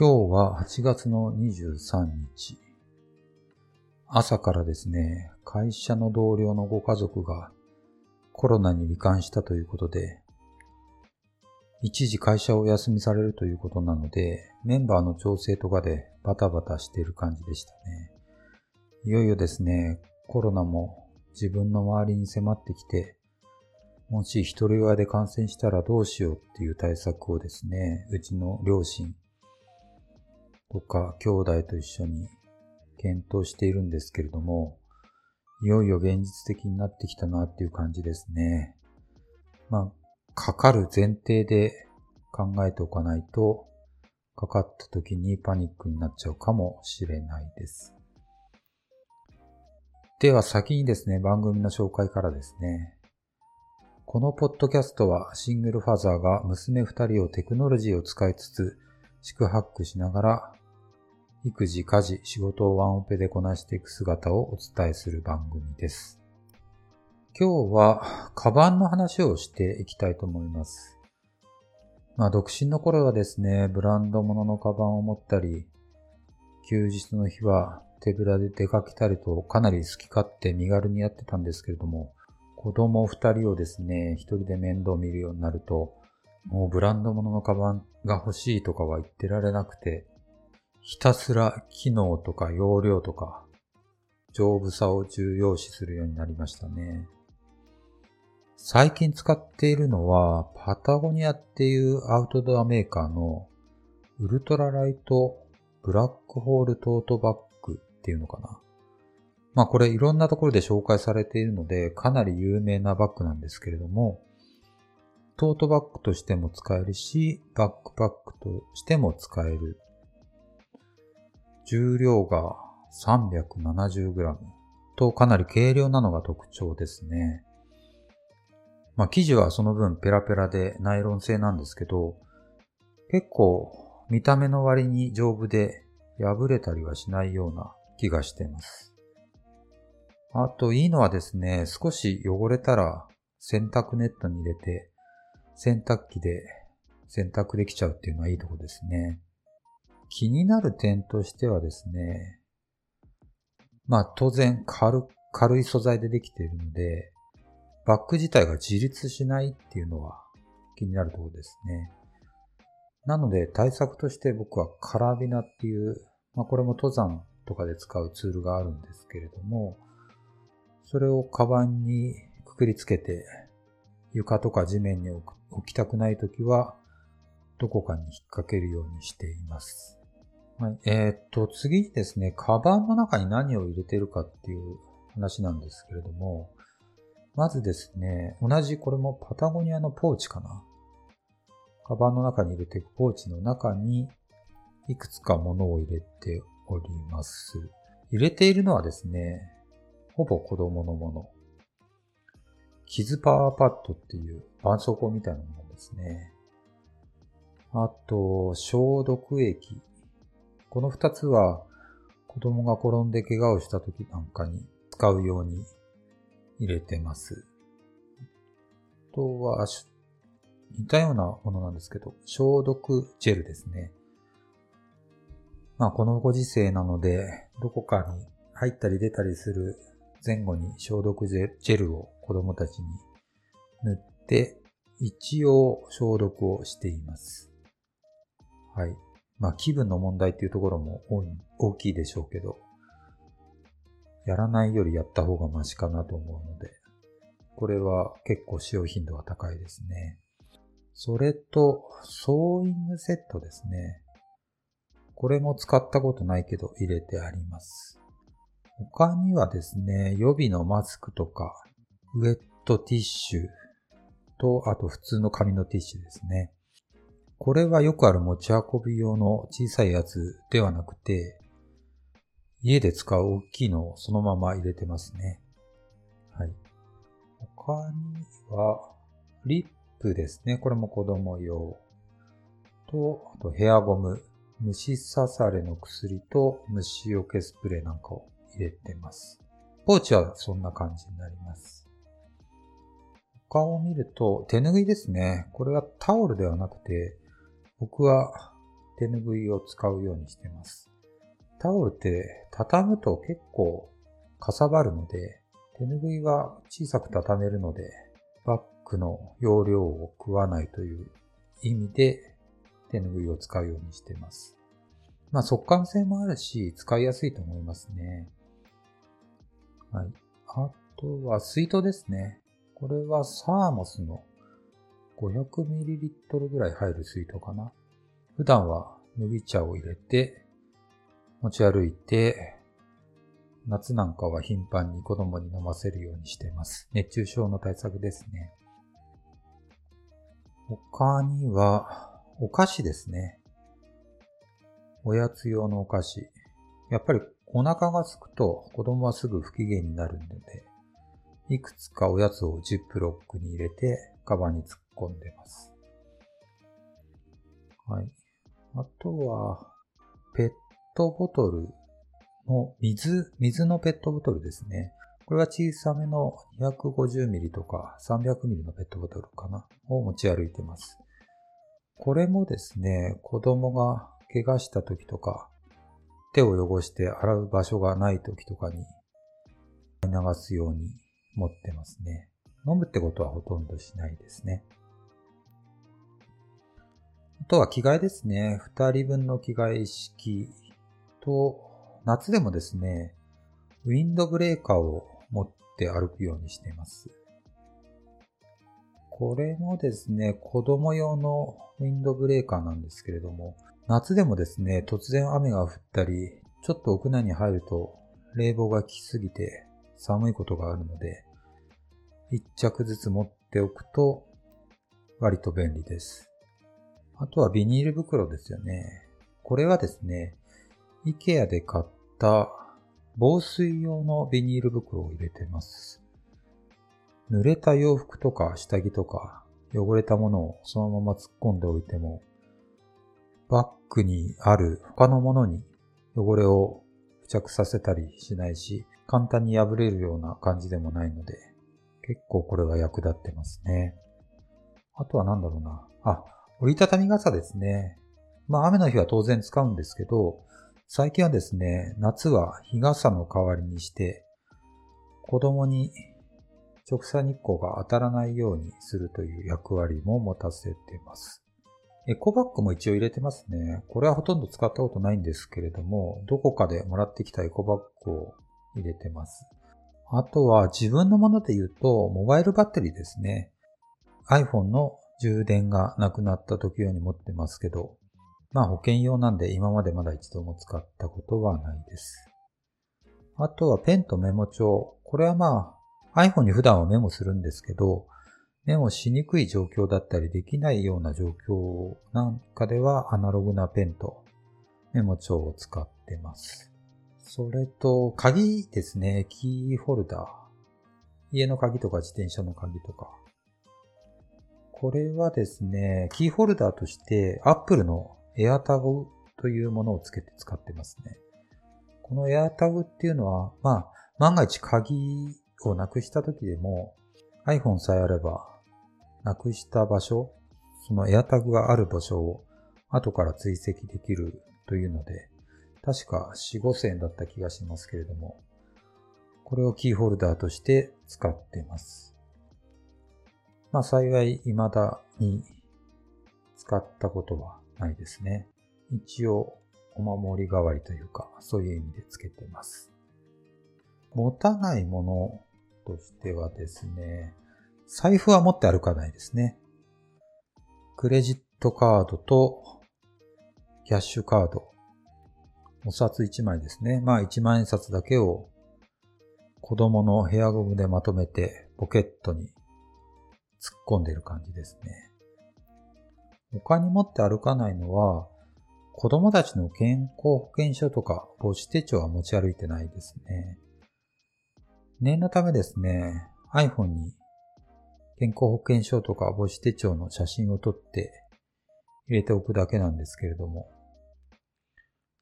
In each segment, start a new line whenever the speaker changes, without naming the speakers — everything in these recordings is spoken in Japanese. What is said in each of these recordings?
今日は8月の23日。朝からですね、会社の同僚のご家族がコロナに罹患したということで、一時会社を休みされるということなので、メンバーの調整とかでバタバタしている感じでしたね。いよいよですね、コロナも自分の周りに迫ってきて、もし一人親で感染したらどうしようっていう対策をですね、うちの両親とか兄弟と一緒に検討しているんですけれども、いよいよ現実的になってきたなっていう感じですね。まあ、かかる前提で考えておかないと、かかった時にパニックになっちゃうかもしれないです。では先にですね、番組の紹介からですね。このポッドキャストはシングルファザーが娘二人をテクノロジーを使いつつ、四苦八苦しながら、育児、家事、仕事をワンオペでこなしていく姿をお伝えする番組です。今日は、カバンの話をしていきたいと思います。まあ、独身の頃はですね、ブランド物ののカバンを持ったり、休日の日は手ぶらで出かけたりとかなり好き勝手身軽にやってたんですけれども、子供二人をですね、一人で面倒見るようになると、もうブランド物のカバンが欲しいとかは言ってられなくて、ひたすら機能とか容量とか、丈夫さを重要視するようになりましたね。最近使っているのは、パタゴニアっていうアウトドアメーカーのウルトラライトブラックホールトートバッグっていうのかな。まあこれいろんなところで紹介されているのでかなり有名なバッグなんですけれども、トートバッグとしても使えるし、バックパックとしても使える。重量が 370g とかなり軽量なのが特徴ですね。まあ生地はその分ペラペラでナイロン製なんですけど、結構見た目の割に丈夫で破れたりはしないような気がしています。あといいのはですね、少し汚れたら洗濯ネットに入れて洗濯機で洗濯できちゃうっていうのはいいとこですね。気になる点としてはですね、まあ当然軽軽い素材でできているので、バッグ自体が自立しないっていうのは気になるところですね。なので対策として僕はカラビナっていう、まあこれも登山とかで使うツールがあるんですけれども、それをカバンにくくりつけて床とか地面に置きたくないときはどこかに引っ掛けるようにしています。はい、えー、っと、次にですね、カバンの中に何を入れてるかっていう話なんですけれども、まずですね、同じこれもパタゴニアのポーチかな。カバンの中に入れていくポーチの中にいくつか物を入れております。入れているのはですね、ほぼ子供のもの。キズパワーパッドっていう絆創膏みたいなものですね。あと、消毒液。この二つは子供が転んで怪我をした時なんかに使うように入れてます。あとは、似たようなものなんですけど、消毒ジェルですね。まあ、このご時世なので、どこかに入ったり出たりする前後に消毒ジェルを子供たちに塗って、一応消毒をしています。はい。まあ気分の問題っていうところも大きいでしょうけど、やらないよりやった方がマシかなと思うので、これは結構使用頻度が高いですね。それと、ソーイングセットですね。これも使ったことないけど入れてあります。他にはですね、予備のマスクとか、ウェットティッシュと、あと普通の紙のティッシュですね。これはよくある持ち運び用の小さいやつではなくて、家で使う大きいのをそのまま入れてますね。はい。他には、リップですね。これも子供用。と、あとヘアゴム、虫刺されの薬と虫除けスプレーなんかを入れてます。ポーチはそんな感じになります。他を見ると、手拭いですね。これはタオルではなくて、僕は手ぬぐいを使うようにしてます。タオルって畳むと結構かさばるので、手ぬぐいは小さく畳めるので、バッグの容量を食わないという意味で手ぬぐいを使うようにしてます。まあ速乾性もあるし、使いやすいと思いますね。はい。あとは水筒ですね。これはサーモスの 500ml ぐらい入る水筒かな。普段は麦茶を入れて持ち歩いて、夏なんかは頻繁に子供に飲ませるようにしています。熱中症の対策ですね。他には、お菓子ですね。おやつ用のお菓子。やっぱりお腹が空くと子供はすぐ不機嫌になるので、いくつかおやつをジップロックに入れて、カバンに突っ込んでます。はい。あとは、ペットボトルの水、水のペットボトルですね。これは小さめの 250ml とか 300ml のペットボトルかなを持ち歩いてます。これもですね、子供が怪我した時とか、手を汚して洗う場所がない時とかに流すように持ってますね。飲むってことはほとんどしないですね。あとは着替えですね。二人分の着替え式と、夏でもですね、ウィンドブレーカーを持って歩くようにしています。これもですね、子供用のウィンドブレーカーなんですけれども、夏でもですね、突然雨が降ったり、ちょっと屋内に入ると冷房が効きすぎて寒いことがあるので、一着ずつ持っておくと割と便利です。あとはビニール袋ですよね。これはですね、IKEA で買った防水用のビニール袋を入れてます。濡れた洋服とか下着とか汚れたものをそのまま突っ込んでおいても、バッグにある他のものに汚れを付着させたりしないし、簡単に破れるような感じでもないので、結構これは役立ってますね。あとは何だろうな。あ、折りたたみ傘ですね。まあ雨の日は当然使うんですけど、最近はですね、夏は日傘の代わりにして、子供に直射日光が当たらないようにするという役割も持たせています。エコバッグも一応入れてますね。これはほとんど使ったことないんですけれども、どこかでもらってきたエコバッグを入れてます。あとは自分のもので言うと、モバイルバッテリーですね。iPhone の充電がなくなった時用に持ってますけど、まあ保険用なんで今までまだ一度も使ったことはないです。あとはペンとメモ帳。これはまあ iPhone に普段はメモするんですけど、メモしにくい状況だったりできないような状況なんかではアナログなペンとメモ帳を使ってます。それと鍵ですね。キーホルダー。家の鍵とか自転車の鍵とか。これはですね、キーホルダーとして Apple の AirTag というものをつけて使ってますね。この AirTag っていうのは、まあ、万が一鍵をなくした時でも iPhone さえあれば、なくした場所、その AirTag がある場所を後から追跡できるというので、確か4、5千円だった気がしますけれども、これをキーホルダーとして使っています。まあ幸い未だに使ったことはないですね。一応お守り代わりというか、そういう意味でつけてます。持たないものとしてはですね、財布は持って歩かないですね。クレジットカードとキャッシュカード、お札1枚ですね。まあ1万円札だけを子供のヘアゴムでまとめてポケットに突っ込んでいる感じですね。他に持って歩かないのは、子供たちの健康保険証とか母子手帳は持ち歩いてないですね。念のためですね、iPhone に健康保険証とか母子手帳の写真を撮って入れておくだけなんですけれども、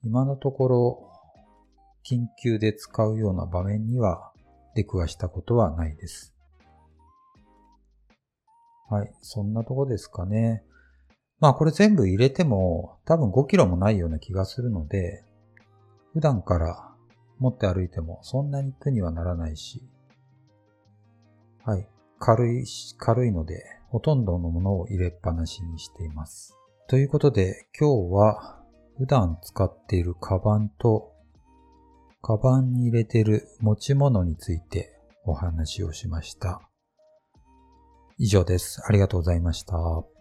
今のところ緊急で使うような場面には出くわしたことはないです。はい、そんなとこですかね。まあこれ全部入れても多分5キロもないような気がするので、普段から持って歩いてもそんなに苦にはならないし、はい。軽い、軽いので、ほとんどのものを入れっぱなしにしています。ということで、今日は普段使っているカバンと、カバンに入れている持ち物についてお話をしました。以上です。ありがとうございました。